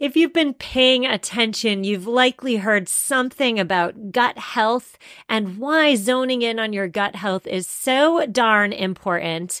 If you've been paying attention, you've likely heard something about gut health and why zoning in on your gut health is so darn important.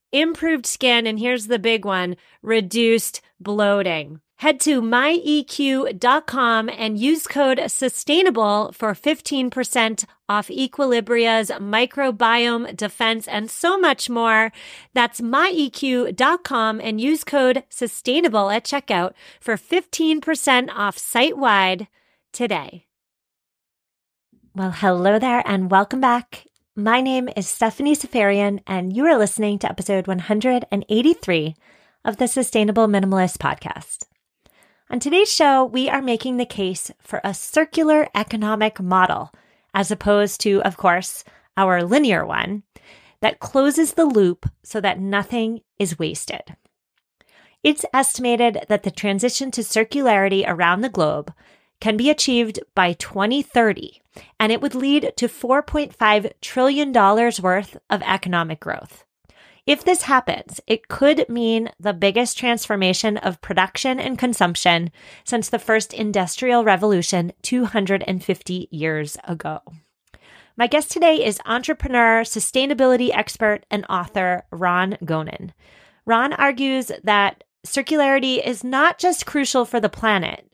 improved skin, and here's the big one reduced bloating. Head to myeq.com and use code sustainable for 15% off Equilibria's microbiome defense and so much more. That's myeq.com and use code sustainable at checkout for 15% off site wide today. Well, hello there and welcome back. My name is Stephanie Seferian, and you are listening to episode 183 of the Sustainable Minimalist Podcast. On today's show, we are making the case for a circular economic model, as opposed to, of course, our linear one that closes the loop so that nothing is wasted. It's estimated that the transition to circularity around the globe can be achieved by 2030, and it would lead to $4.5 trillion worth of economic growth. If this happens, it could mean the biggest transformation of production and consumption since the first industrial revolution 250 years ago. My guest today is entrepreneur, sustainability expert, and author Ron Gonen. Ron argues that circularity is not just crucial for the planet.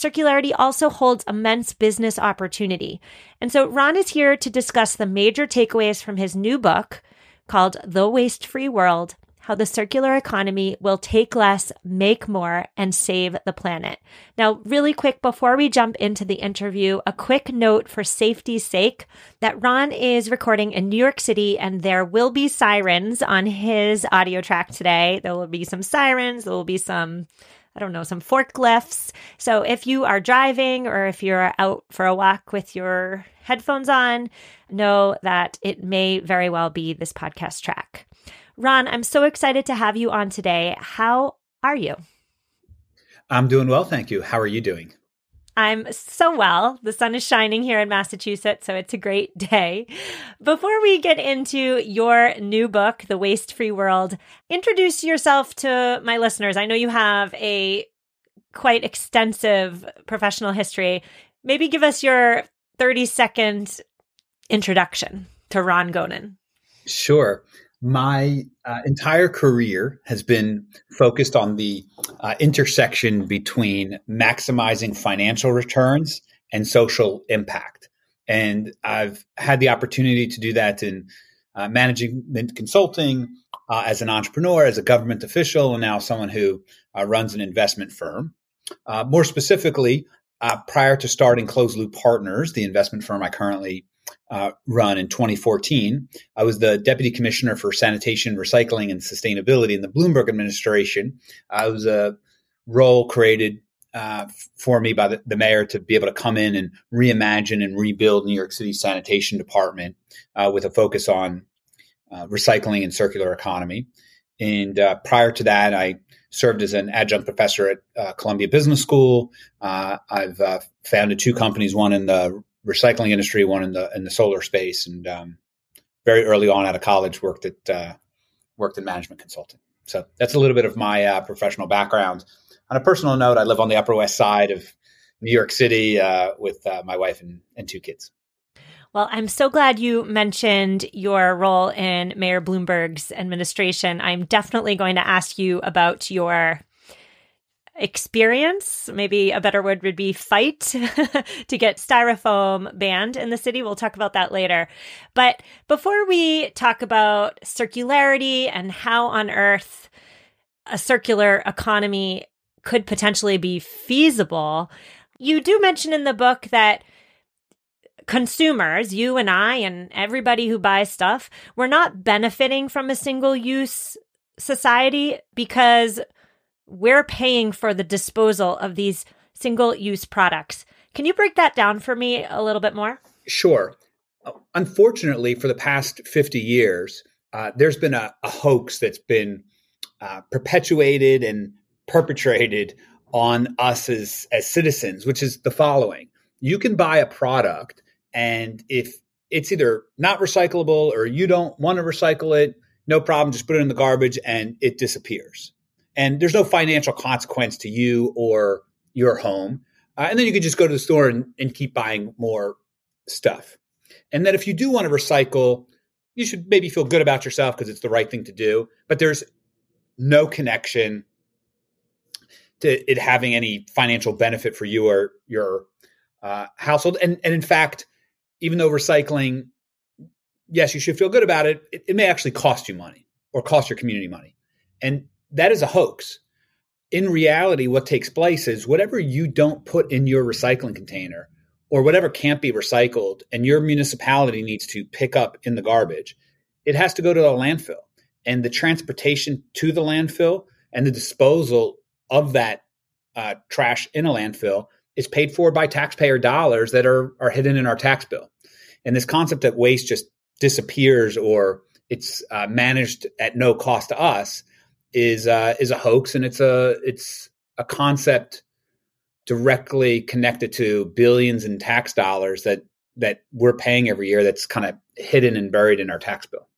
Circularity also holds immense business opportunity. And so Ron is here to discuss the major takeaways from his new book, called The Waste Free World How the Circular Economy Will Take Less, Make More, and Save the Planet. Now, really quick, before we jump into the interview, a quick note for safety's sake that Ron is recording in New York City and there will be sirens on his audio track today. There will be some sirens, there will be some I don't know, some forklifts. So if you are driving or if you're out for a walk with your headphones on, know that it may very well be this podcast track. Ron, I'm so excited to have you on today. How are you? I'm doing well, thank you. How are you doing? I'm so well. The sun is shining here in Massachusetts, so it's a great day. Before we get into your new book, The Waste Free World, introduce yourself to my listeners. I know you have a quite extensive professional history. Maybe give us your 30 second introduction to Ron Gonen. Sure my uh, entire career has been focused on the uh, intersection between maximizing financial returns and social impact. And I've had the opportunity to do that in uh, management consulting, uh, as an entrepreneur, as a government official, and now someone who uh, runs an investment firm. Uh, more specifically, prior to starting Closed Loop Partners, the investment firm I currently uh, run in 2014. I was the deputy commissioner for sanitation, recycling, and sustainability in the Bloomberg administration. I was a role created uh, for me by the, the, mayor to be able to come in and reimagine and rebuild New York City's sanitation department uh, with a focus on uh, recycling and circular economy. And uh, prior to that, I served as an adjunct professor at uh, Columbia Business School. I've founded two companies, one in the recycling industry, one in the in the solar space, and um, very early on out of college worked at uh, worked in management consulting. So that's a little bit of my uh, professional background. On a personal note, I live on the Upper West Side of New York City uh, with uh, my wife and, and two kids. Well, I'm so glad you mentioned your role in Mayor Bloomberg's administration. I'm definitely going to ask you about your experience. Maybe a better word would be fight to get styrofoam banned in the city. We'll talk about that later. But before we talk about circularity and how on earth a circular economy could potentially be feasible, you do mention in the book that consumers, you and I, and everybody who buys stuff, we're not benefiting from a single use society because we're paying for the disposal of these single use products. Can you break that down for me a little bit more? Sure. Unfortunately, for the past 50 years, uh, there's been a, a, hoax that's been uh, perpetuated and perpetrated on us as, as citizens, which is the following. You can buy a product, and if it's either not recyclable or you don't want to recycle it, no problem, just put it in the garbage and it disappears. And there's no financial consequence to you or your home. Uh, and then you can just go to the store and, and keep buying more stuff. And then if you do want to recycle, you should maybe feel good about yourself because it's the right thing to do. But there's no connection to it having any financial benefit for you or your uh, household. And, and in fact, even though recycling, yes, you should feel good about it, it, it may actually cost you money or cost your community money. And that is a hoax. In reality, what takes place is whatever you don't put in your recycling container or whatever can't be recycled and your municipality needs to pick up in the garbage, it has to go to the landfill. And the transportation to the landfill and the disposal of that uh, trash in a landfill is paid for by taxpayer dollars that are, are hidden in our tax bill. And this concept that waste just disappears or it's uh, managed at no cost to us is uh, is a hoax, and it's a it's a concept directly connected to billions in tax dollars that that we're paying every year that's kind of hidden and buried in our tax bill.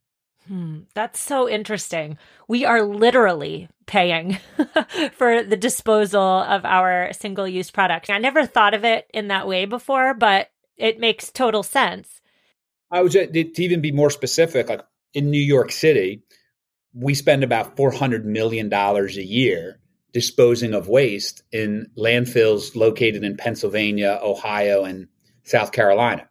Hmm, that's so interesting. We are literally paying for the disposal of our single use product. I never thought of it in that way before, but it makes total sense. I was to even be more specific, like in New York City, we spend about $400 million a year disposing of waste in landfills located in Pennsylvania, Ohio, and South Carolina.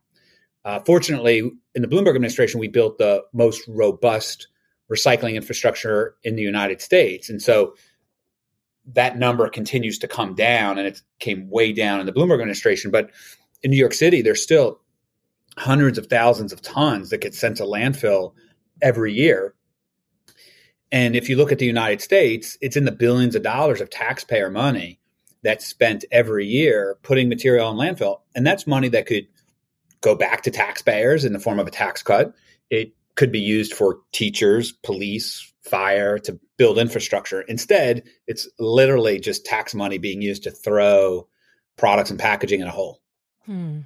Uh, fortunately, in the Bloomberg administration, we built the most robust recycling infrastructure in the United States. And so that number continues to come down and it came way down in the Bloomberg administration. But in New York City, there's still hundreds of thousands of tons that get sent to landfill every year. And if you look at the United States, it's in the billions of dollars of taxpayer money that's spent every year putting material in landfill. And that's money that could go back to taxpayers in the form of a tax cut. It could be used for teachers, police, fire to build infrastructure. Instead, it's literally just tax money being used to throw products and packaging in a hole. Hmm.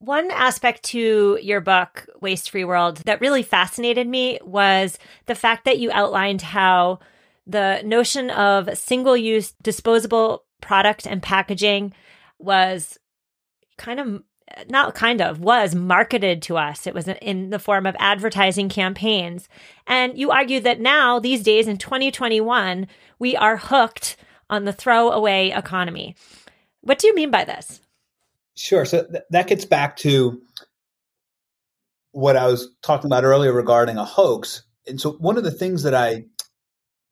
One aspect to your book, Waste Free World, that really fascinated me was the fact that you outlined how the notion of single use disposable product and packaging was kind of not kind of was marketed to us. It was in the form of advertising campaigns. And you argue that now, these days in 2021, we are hooked on the throwaway economy. What do you mean by this? Sure. So th- that gets back to what I was talking about earlier regarding a hoax. And so, one of the things that I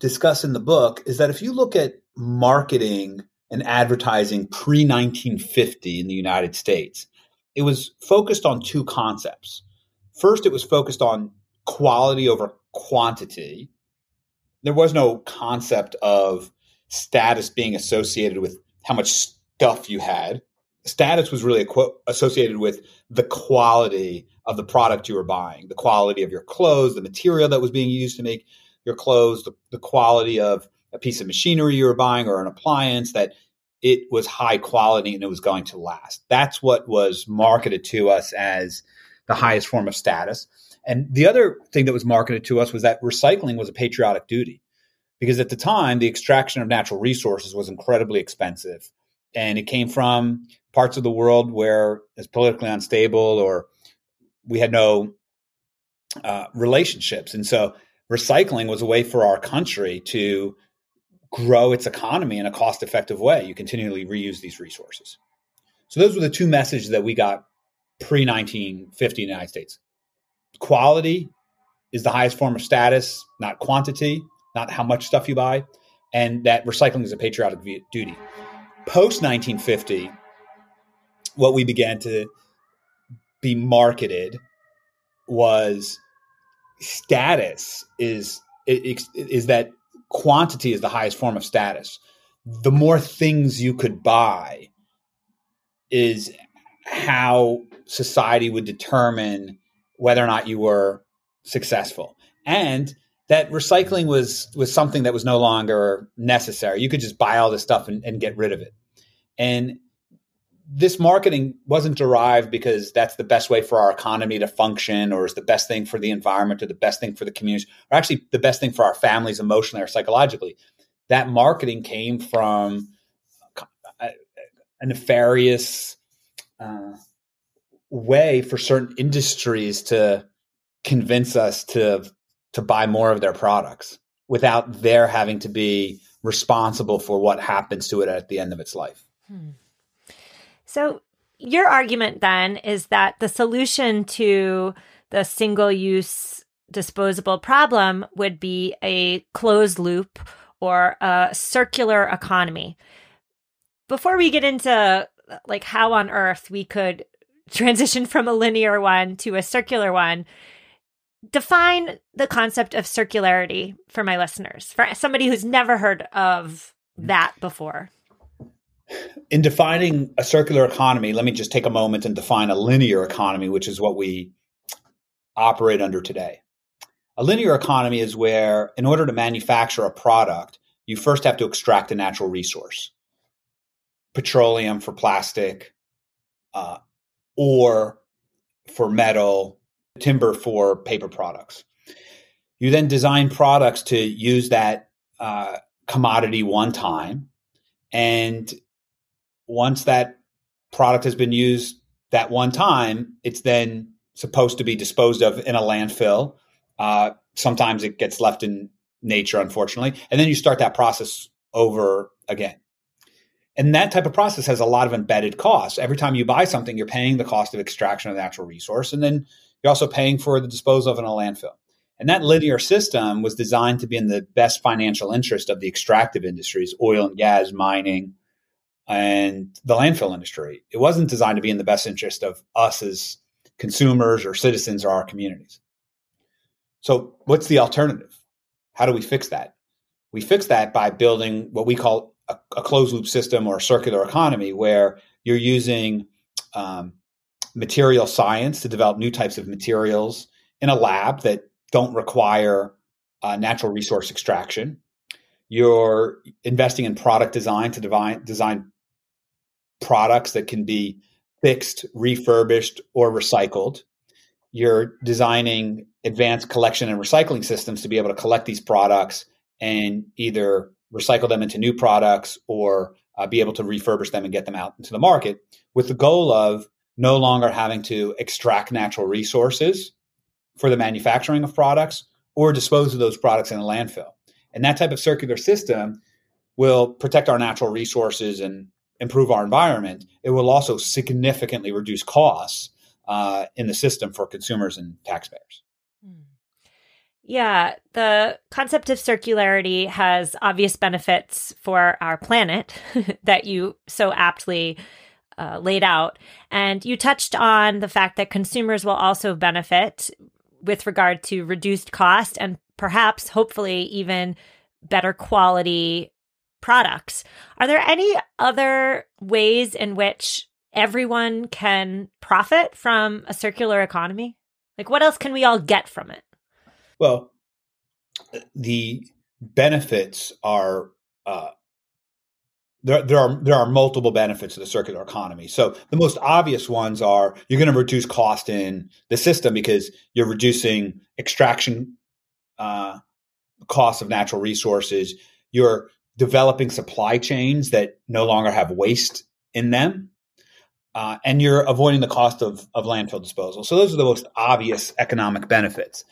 discuss in the book is that if you look at marketing and advertising pre 1950 in the United States, it was focused on two concepts. First, it was focused on quality over quantity. There was no concept of status being associated with how much stuff you had status was really associated with the quality of the product you were buying, the quality of your clothes, the material that was being used to make your clothes, the, the quality of a piece of machinery you were buying or an appliance that it was high quality and it was going to last. That's what was marketed to us as the highest form of status. And the other thing that was marketed to us was that recycling was a patriotic duty. Because at the time, the extraction of natural resources was incredibly expensive. And it came from parts of the world where it's politically unstable or we had no uh, relationships. And so recycling was a way for our country to grow its economy in a cost effective way. You continually reuse these resources. So those were the two messages that we got pre 1950 in the United States. Quality is the highest form of status, not quantity, not how much stuff you buy, and that recycling is a patriotic duty. Post 1950, what we began to be marketed was status is is that quantity is the highest form of status the more things you could buy is how society would determine whether or not you were successful. And that recycling was was something that was no longer necessary. You could just buy all this stuff and, and get rid of it. And this marketing wasn't derived because that's the best way for our economy to function or is the best thing for the environment or the best thing for the community or actually the best thing for our families emotionally or psychologically that marketing came from a, nefarious uh, way for certain industries to convince us to to buy more of their products without their having to be responsible for what happens to it at the end of its life. Hmm. So, your argument then is that the solution to the single use disposable problem would be a closed loop or a circular economy. Before we get into like how on earth we could transition from a linear one to a circular one, define the concept of circularity for my listeners, for somebody who's never heard of that before in defining a circular economy, let me just take a moment and define a linear economy, which is what we operate under today. A linear economy is where, in order to manufacture a product, you first have to extract a natural resource petroleum for plastic, uh, or for metal, timber for paper products. You then design products to use that uh, commodity one time and once that product has been used that one time, it's then supposed to be disposed of in a landfill. Uh, sometimes it gets left in nature, unfortunately, and then you start that process over again. And that type of process has a lot of embedded costs. Every time you buy something, you're paying the cost of extraction of the natural resource, and then you're also paying for the disposal of in a landfill. And that linear system was designed to be in the best financial interest of the extractive industries, oil and gas, mining, and the landfill industry. It wasn't designed to be in the best interest of us as consumers or citizens or our communities. So, what's the alternative? How do we fix that? We fix that by building what we call a, a closed loop system or a circular economy, where you're using um, material science to develop new types of materials in a lab that don't require uh, natural resource extraction. You're investing in product design to design, products that can be fixed, refurbished, or recycled. You're designing advanced collection and recycling systems to be able to collect these products and either recycle them into new products or uh, be able to refurbish them and get them out into the market with the goal of no longer having to extract natural resources for the manufacturing of products or dispose of those products in a landfill. And that type of circular system will protect our natural resources and improve our environment, it will also significantly reduce costs uh, in the system for consumers and taxpayers. Hmm. Yeah, the concept of circularity has obvious benefits for our planet that you so aptly uh, laid out. And you touched on the fact that consumers will also benefit with regard to reduced cost and perhaps, hopefully, even better quality products. Are there any other ways in which everyone can profit from a circular economy? Like, what else can we all get from it? Well, the benefits are uh, there, there are there are multiple benefits of the circular economy. So the most obvious ones are you're going to reduce cost in the system because you're reducing extraction uh, costs of natural resources. You're developing supply chains that no longer have waste in them. Uh, and you're avoiding the cost of, of landfill disposal. So those are the most obvious economic benefits.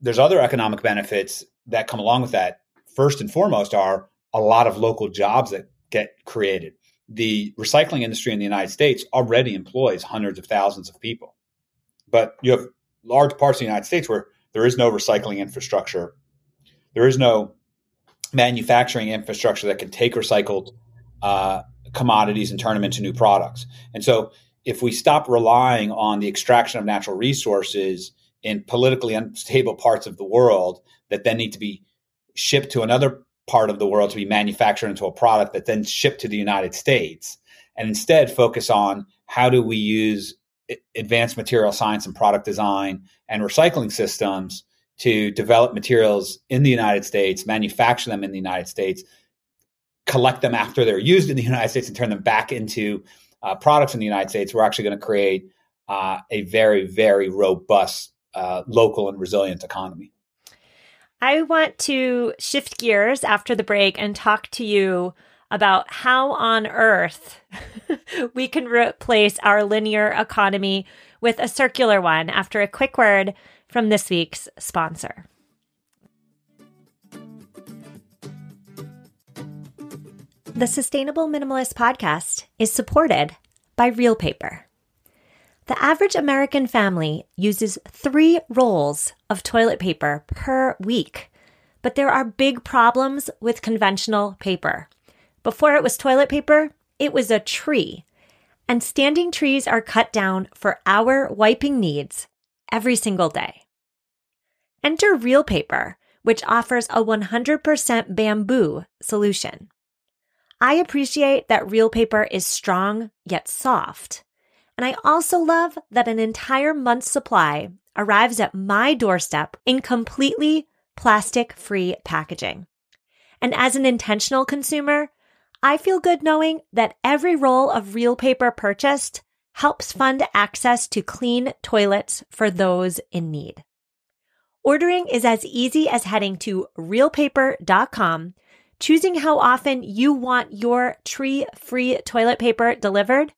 There's other economic benefits that come along with that. First and foremost are a lot of local jobs that get created. The recycling industry in the United States already employs hundreds of thousands of people. But you have large parts of the United States where there is no recycling infrastructure. There is no manufacturing infrastructure that can take recycled uh, commodities and turn them into new products. And so, if we stop relying on the extraction of natural resources in politically unstable parts of the world that then need to be shipped to another part of the world to be manufactured into a product that then shipped to the United States, and instead focus on how do we use advanced material science and product design and recycling systems to develop materials in the United States, manufacture them in the United States, collect them after they're used in the United States, and turn them back into uh, products in the United States. We're actually going to create uh, a very, very robust uh, local and resilient economy. I want to shift gears after the break and talk to you about how on earth we can replace our linear economy with a circular one after a quick word from this week's sponsor. The Sustainable Minimalist podcast is supported by Reel Paper. The average American family uses three rolls of toilet paper per week, but there are big problems with conventional paper. Before it was toilet paper, it was a tree. And standing trees are cut down for our wiping needs every single day. Enter Reel Paper, which offers a 100% bamboo solution. I appreciate that Reel Paper is strong yet soft. And I also love that an entire month's supply arrives at my doorstep in completely plastic free packaging. And as an intentional consumer, I feel good knowing that every roll of Reel Paper purchased helps fund access to clean toilets for those in need. Ordering is as easy as heading to reelpaper.com, choosing how often you want your tree free toilet paper delivered,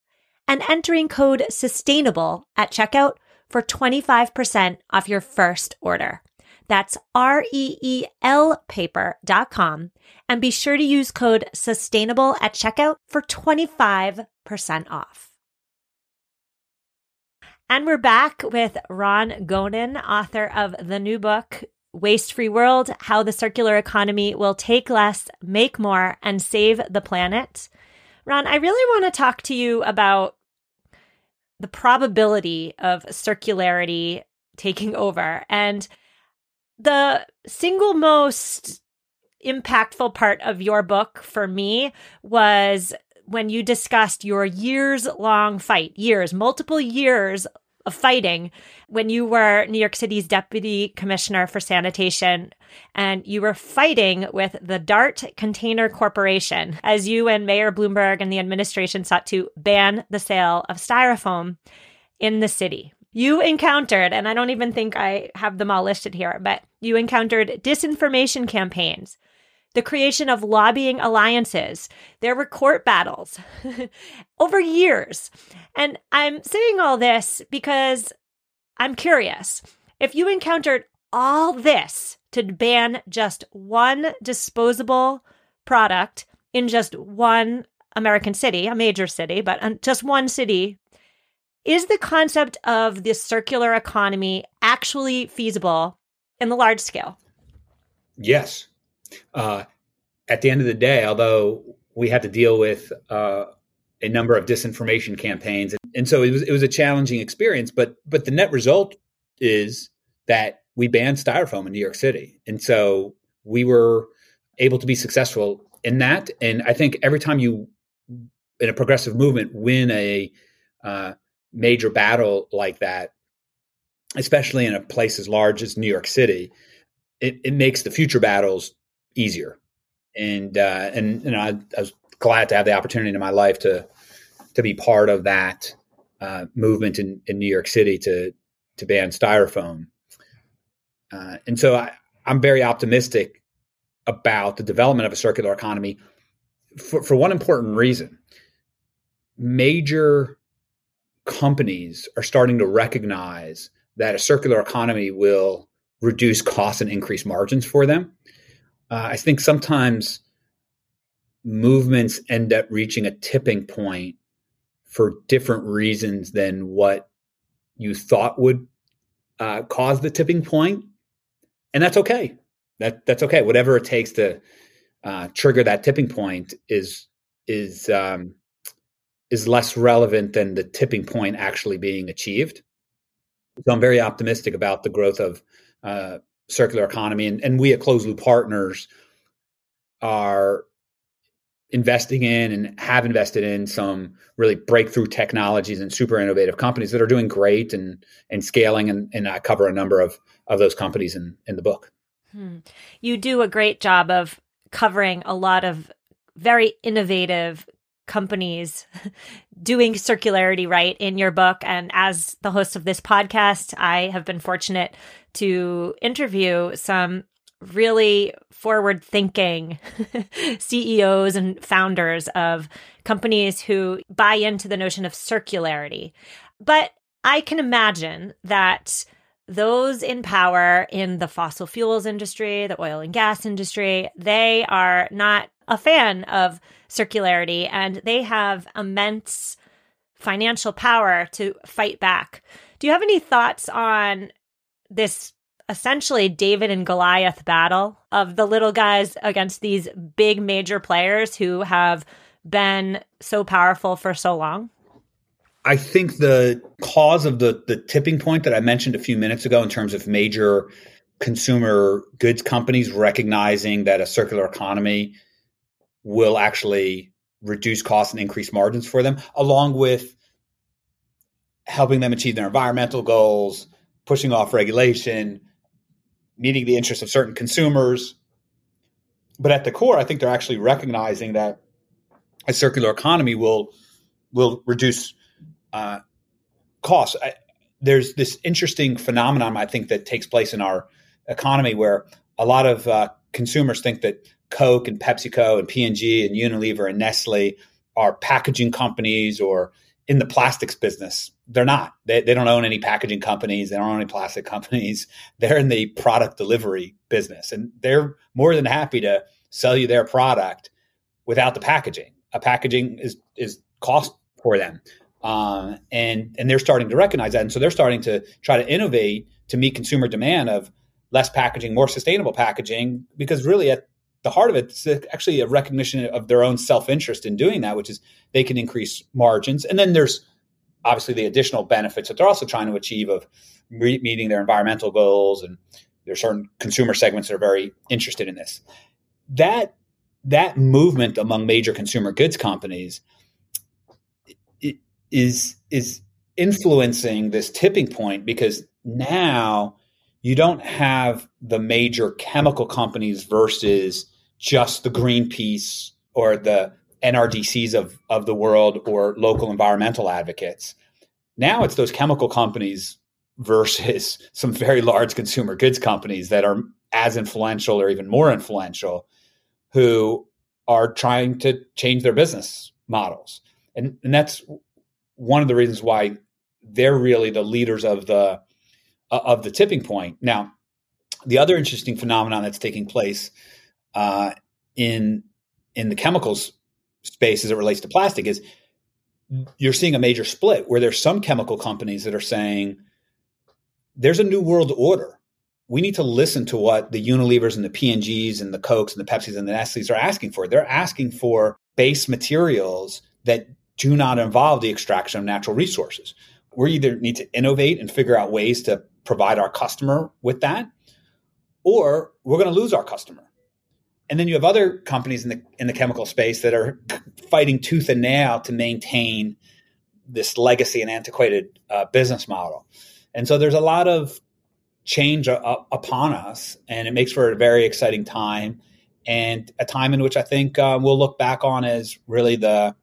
and entering code SUSTAINABLE at checkout for 25% off your first order. That's R-E-E-L paper.com. And be sure to use code sustainable at checkout for 25% off. And we're back with Ron Gonen, author of the new book, Waste Free World How the Circular Economy Will Take Less, Make More, and Save the Planet. Ron, I really want to talk to you about the probability of circularity taking over. And the single most impactful part of your book for me was when you discussed your years long fight, years, multiple years of fighting when you were New York City's deputy commissioner for sanitation and you were fighting with the DART Container Corporation as you and Mayor Bloomberg and the administration sought to ban the sale of styrofoam in the city. You encountered, and I don't even think I have them all listed here, but you encountered disinformation campaigns, the creation of lobbying alliances. There were court battles over years. And I'm saying all this because I'm curious. If you encountered all this to ban just one disposable product in just one American city, a major city, but just one city, is the concept of this circular economy actually feasible in the large scale? Yes. Uh, at the end of the day, although we had to deal with uh, a number of disinformation campaigns, and so it was it was a challenging experience. But but the net result is that we banned styrofoam in New York City, and so we were able to be successful in that. And I think every time you in a progressive movement win a uh, major battle like that, especially in a place as large as New York City, it, it makes the future battles easier and uh, and you know I, I, was glad to have the opportunity in my life to to be part of that uh, movement in, in New York City to to ban styrofoam. Uh, and so I, I'm very optimistic about the development of a circular economy for, for one important reason. Major companies are starting to recognize that a circular economy will reduce costs and increase margins for them uh, I think sometimes movements end up reaching a tipping point for different reasons than what you thought would uh, cause the tipping point, and that's okay. That that's okay. Whatever it takes to uh, trigger that tipping point is is um, is less relevant than the tipping point actually being achieved. So I'm very optimistic about the growth of uh, circular economy. And, and we at Closed Loop Partners are investing in and have invested in some really breakthrough technologies and super innovative companies that are doing great and and scaling and, and I cover a number of of those companies in in the book. Hmm. You do a great job of covering a lot of very innovative companies doing circularity right in your book. And as the host of this podcast, I have been fortunate to interview some really forward thinking CEOs and founders of companies who buy into the notion of circularity. But I can imagine that those in power in the fossil fuels industry, the oil and gas industry, they are not a fan of circularity and they have immense financial power to fight back. Do you have any thoughts on this essentially David and Goliath battle of the little guys against these big major players who have been so powerful for so long? I think the cause of the the tipping point that I mentioned a few minutes ago in terms of major consumer goods companies recognizing that a circular economy will actually reduce costs and increase margins for them, along with helping them achieve their environmental goals, pushing off regulation, meeting the interests of certain consumers. But at the core, I think they're actually recognizing that a circular economy will will reduce uh, costs. I, there's this interesting phenomenon I think that takes place in our economy where a lot of uh, consumers think that Coke and PepsiCo and P&G and Unilever and Nestle are packaging companies or in the plastics business. They're not. They, they don't own any packaging companies. They don't own any plastic companies. They're in the product delivery business, and they're more than happy to sell you their product without the packaging. A packaging is is cost for them, um, and and they're starting to recognize that, and so they're starting to try to innovate to meet consumer demand of less packaging, more sustainable packaging, because really at the heart of it is actually a recognition of their own self interest in doing that, which is they can increase margins. And then there's obviously the additional benefits that they're also trying to achieve of re- meeting their environmental goals. And there are certain consumer segments that are very interested in this. That that movement among major consumer goods companies is is influencing this tipping point because now you don't have the major chemical companies versus just the Greenpeace or the NRDCs of, of the world or local environmental advocates. Now it's those chemical companies versus some very large consumer goods companies that are as influential or even more influential who are trying to change their business models. And, and that's one of the reasons why they're really the leaders of the uh, of the tipping point. Now, the other interesting phenomenon that's taking place uh, in in the chemicals space as it relates to plastic is you're seeing a major split where there's some chemical companies that are saying there's a new world order. We need to listen to what the Unilevers and the P&Gs and the Cokes and the Pepsis and the Nestle's are asking for. They're asking for base materials that do not involve the extraction of natural resources. We either need to innovate and figure out ways to provide our customer with that, or we're going to lose our customer. And then you have other companies in the in the chemical space that are fighting tooth and nail to maintain this legacy and antiquated uh, business model. And so there's a lot of change upon us, and it makes for a very exciting time, and a time in which I think uh, we'll look back on as really the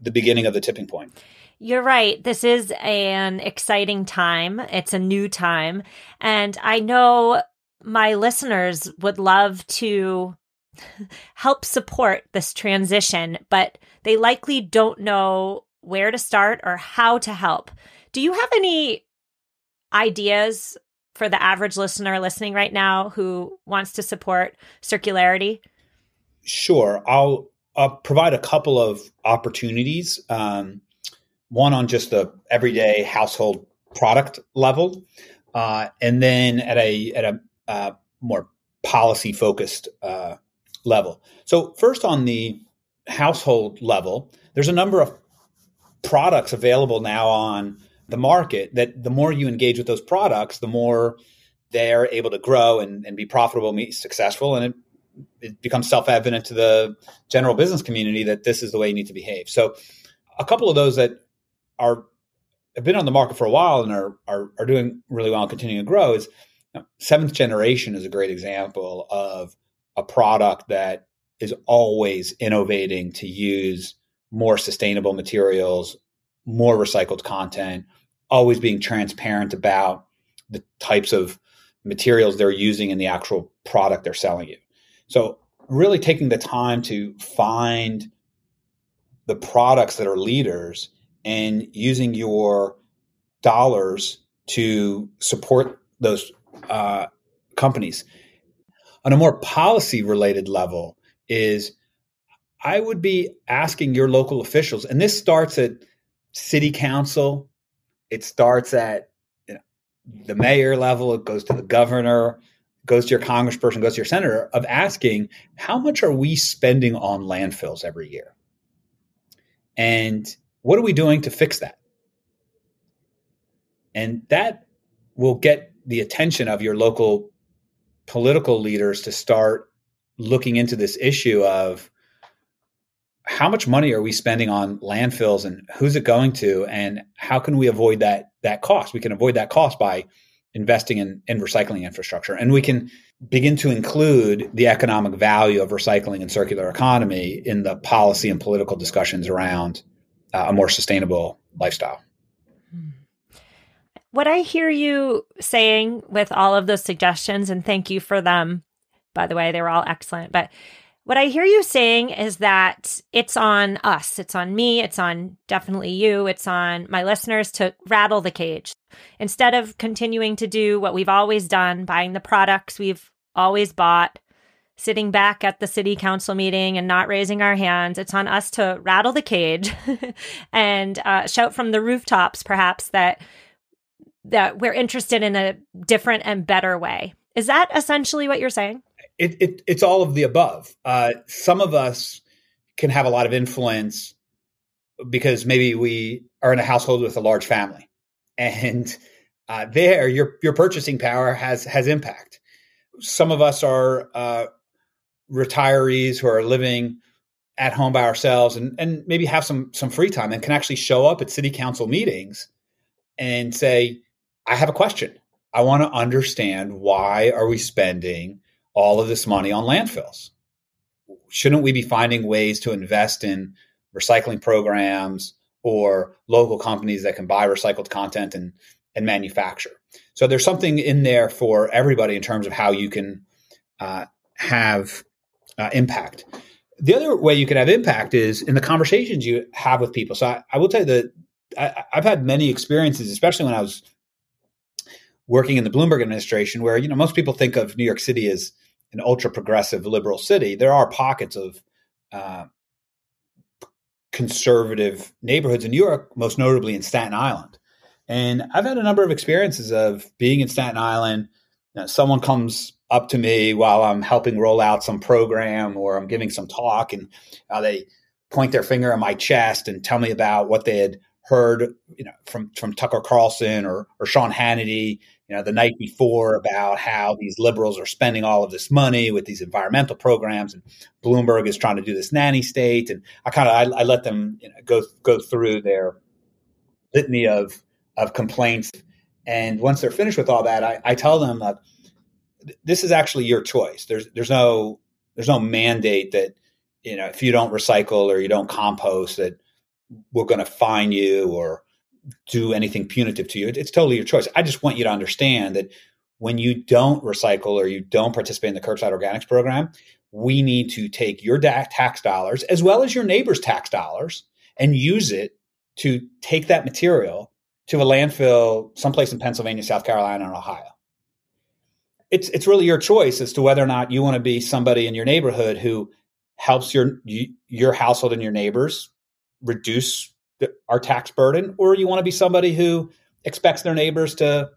the beginning of the tipping point. You're right. This is an exciting time. It's a new time. And I know my listeners would love to help support this transition, but they likely don't know where to start or how to help. Do you have any ideas for the average listener listening right now who wants to support circularity? Sure. I'll, provide a couple of opportunities. Um, one on just the everyday household product level, uh, and then at a at a uh, more policy focused uh, level. So, first on the household level, there's a number of products available now on the market that the more you engage with those products, the more they're able to grow and, and be profitable and be successful. And it it becomes self-evident to the general business community that this is the way you need to behave. So a couple of those that are have been on the market for a while and are are, are doing really well and continuing to grow is seventh generation is a great example of a product that is always innovating to use more sustainable materials, more recycled content, always being transparent about the types of materials they're using in the actual product they're selling you. So, really taking the time to find the products that are leaders and using your dollars to support those uh, companies. On a more policy related level, is I would be asking your local officials, and this starts at city council, it starts at you know, the mayor level, it goes to the governor, goes to your congressperson, goes to your senator, of asking how much are we spending on landfills every year? And what are we doing to fix that? And that will get the attention of your local political leaders to start looking into this issue of how much money are we spending on landfills and who's it going to and how can we avoid that that cost? We can avoid that cost by investing in, in recycling infrastructure. And we can begin to include the economic value of recycling and circular economy in the policy and political discussions around uh, a more sustainable lifestyle what i hear you saying with all of those suggestions and thank you for them by the way they were all excellent but what I hear you saying is that it's on us, it's on me, it's on definitely you, it's on my listeners to rattle the cage. Instead of continuing to do what we've always done, buying the products we've always bought, sitting back at the city council meeting and not raising our hands, it's on us to rattle the cage and uh, shout from the rooftops, perhaps that that we're interested in a different and better way. Is that essentially what you're saying? it, it, it's all of the above. Uh, some of us can have a lot of influence because maybe we are in a household with a large family, and uh, there your your purchasing power has has impact. Some of us are uh, retirees who are living at home by ourselves and, and maybe have some some free time and can actually show up at city council meetings and say, I have a question. I want to understand why are we spending all of this money on landfills? Shouldn't we be finding ways to invest in recycling programs or local companies that can buy recycled content and, and manufacture? So there's something in there for everybody in terms of how you can uh, have uh, impact. The other way you can have impact is in the conversations you have with people. So I, I will tell you that I, I've had many experiences, especially when I was working in the Bloomberg administration, where you know most people think of New York City as an ultra progressive liberal city, there are pockets of uh, conservative neighborhoods in New York, most notably in Staten Island. And I've had a number of experiences of being in Staten Island. You know, someone comes up to me while I'm helping roll out some program or I'm giving some talk, and uh, they point their finger at my chest and tell me about what they had heard, you know, from from Tucker Carlson or or Sean Hannity you know, the night before about how these liberals are spending all of this money with these environmental programs, and Bloomberg is trying to do this nanny state. And I kind of I, I, let them you know, go go through their litany of of complaints, and once they're finished with all that, I, I tell them that this is actually your choice. There's there's no there's no mandate that you know if you don't recycle or you don't compost that we're going to fine you or do anything punitive to you. It's totally your choice. I just want you to understand that when you don't recycle or you don't participate in the curbside organics program, we need to take your tax dollars as well as your neighbor's tax dollars and use it to take that material to a landfill someplace in Pennsylvania, South Carolina, and Ohio. It's it's really your choice as to whether or not you want to be somebody in your neighborhood who helps your your household and your neighbors reduce our tax burden, or you want to be somebody who expects their neighbors to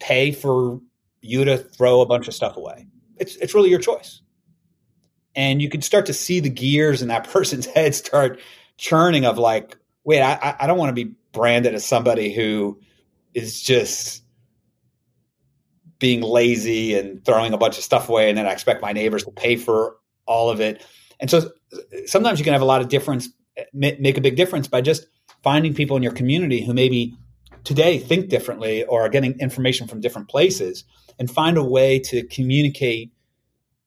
pay for you to throw a bunch of stuff away. It's it's really your choice. And you can start to see the gears in that person's head start churning of like, wait, I, I don't want to be branded as somebody who is just being lazy and throwing a bunch of stuff away, and then I expect my neighbors to pay for all of it. And so sometimes you can have a lot of difference, make a big difference by just finding people in your community who maybe today think differently or are getting information from different places and find a way to communicate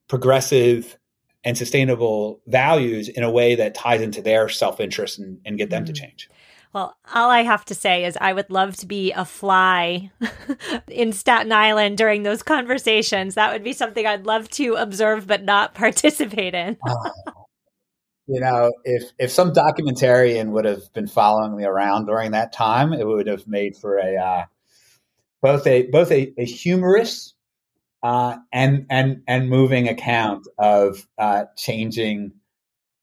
progressive and sustainable values in a way that ties into their self-interest and, and get them mm-hmm. to change. Well, all I have to say is I would love to be a fly in Staten Island during those conversations. That would be something I'd love to observe but not participate in. oh, you know, if if some documentarian would have been following me around during that time, it would have made for a uh, both a both a, a humorous uh, and and and moving account of uh, changing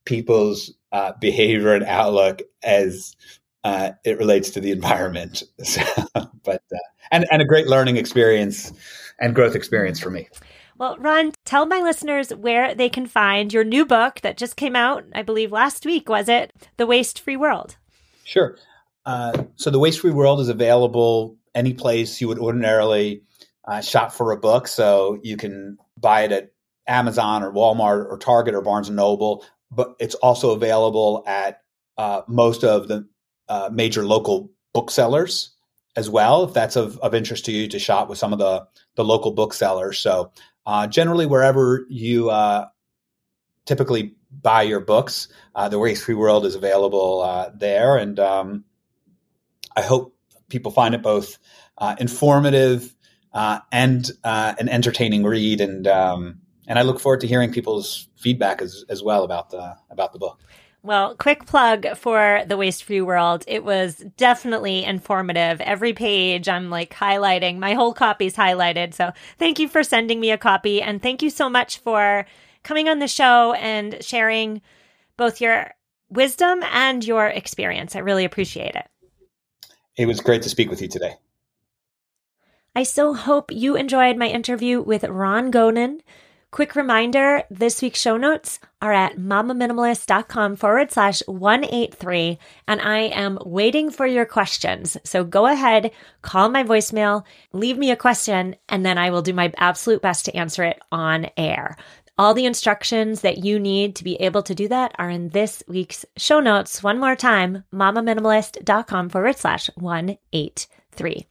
people's uh, behavior and outlook as uh, it relates to the environment. So, but uh, and and a great learning experience and growth experience for me. Well, Ron, tell my listeners where they can find your new book that just came out, I believe last week, was it? The Waste Free World. Sure. Uh, so, The Waste Free World is available any place you would ordinarily uh, shop for a book. So, you can buy it at Amazon or Walmart or Target or Barnes and Noble, but it's also available at uh, most of the uh, major local booksellers as well, if that's of, of interest to you to shop with some of the, the local booksellers. So uh, generally, wherever you uh, typically buy your books, uh, the Waste Free World is available uh, there, and um, I hope people find it both uh, informative uh, and an entertaining read. And um, and I look forward to hearing people's feedback as, as well about the about the book. Well, quick plug for the Waste Free World. It was definitely informative. Every page I'm like highlighting, my whole copy's highlighted. So thank you for sending me a copy. And thank you so much for coming on the show and sharing both your wisdom and your experience. I really appreciate it. It was great to speak with you today. I so hope you enjoyed my interview with Ron Gonen Quick reminder this week's show notes are at mamaminimalist.com forward slash 183. And I am waiting for your questions. So go ahead, call my voicemail, leave me a question, and then I will do my absolute best to answer it on air. All the instructions that you need to be able to do that are in this week's show notes. One more time, mamaminimalist.com forward slash 183.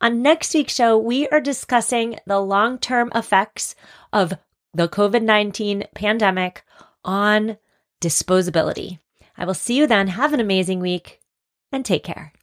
On next week's show, we are discussing the long term effects of the COVID 19 pandemic on disposability. I will see you then. Have an amazing week and take care.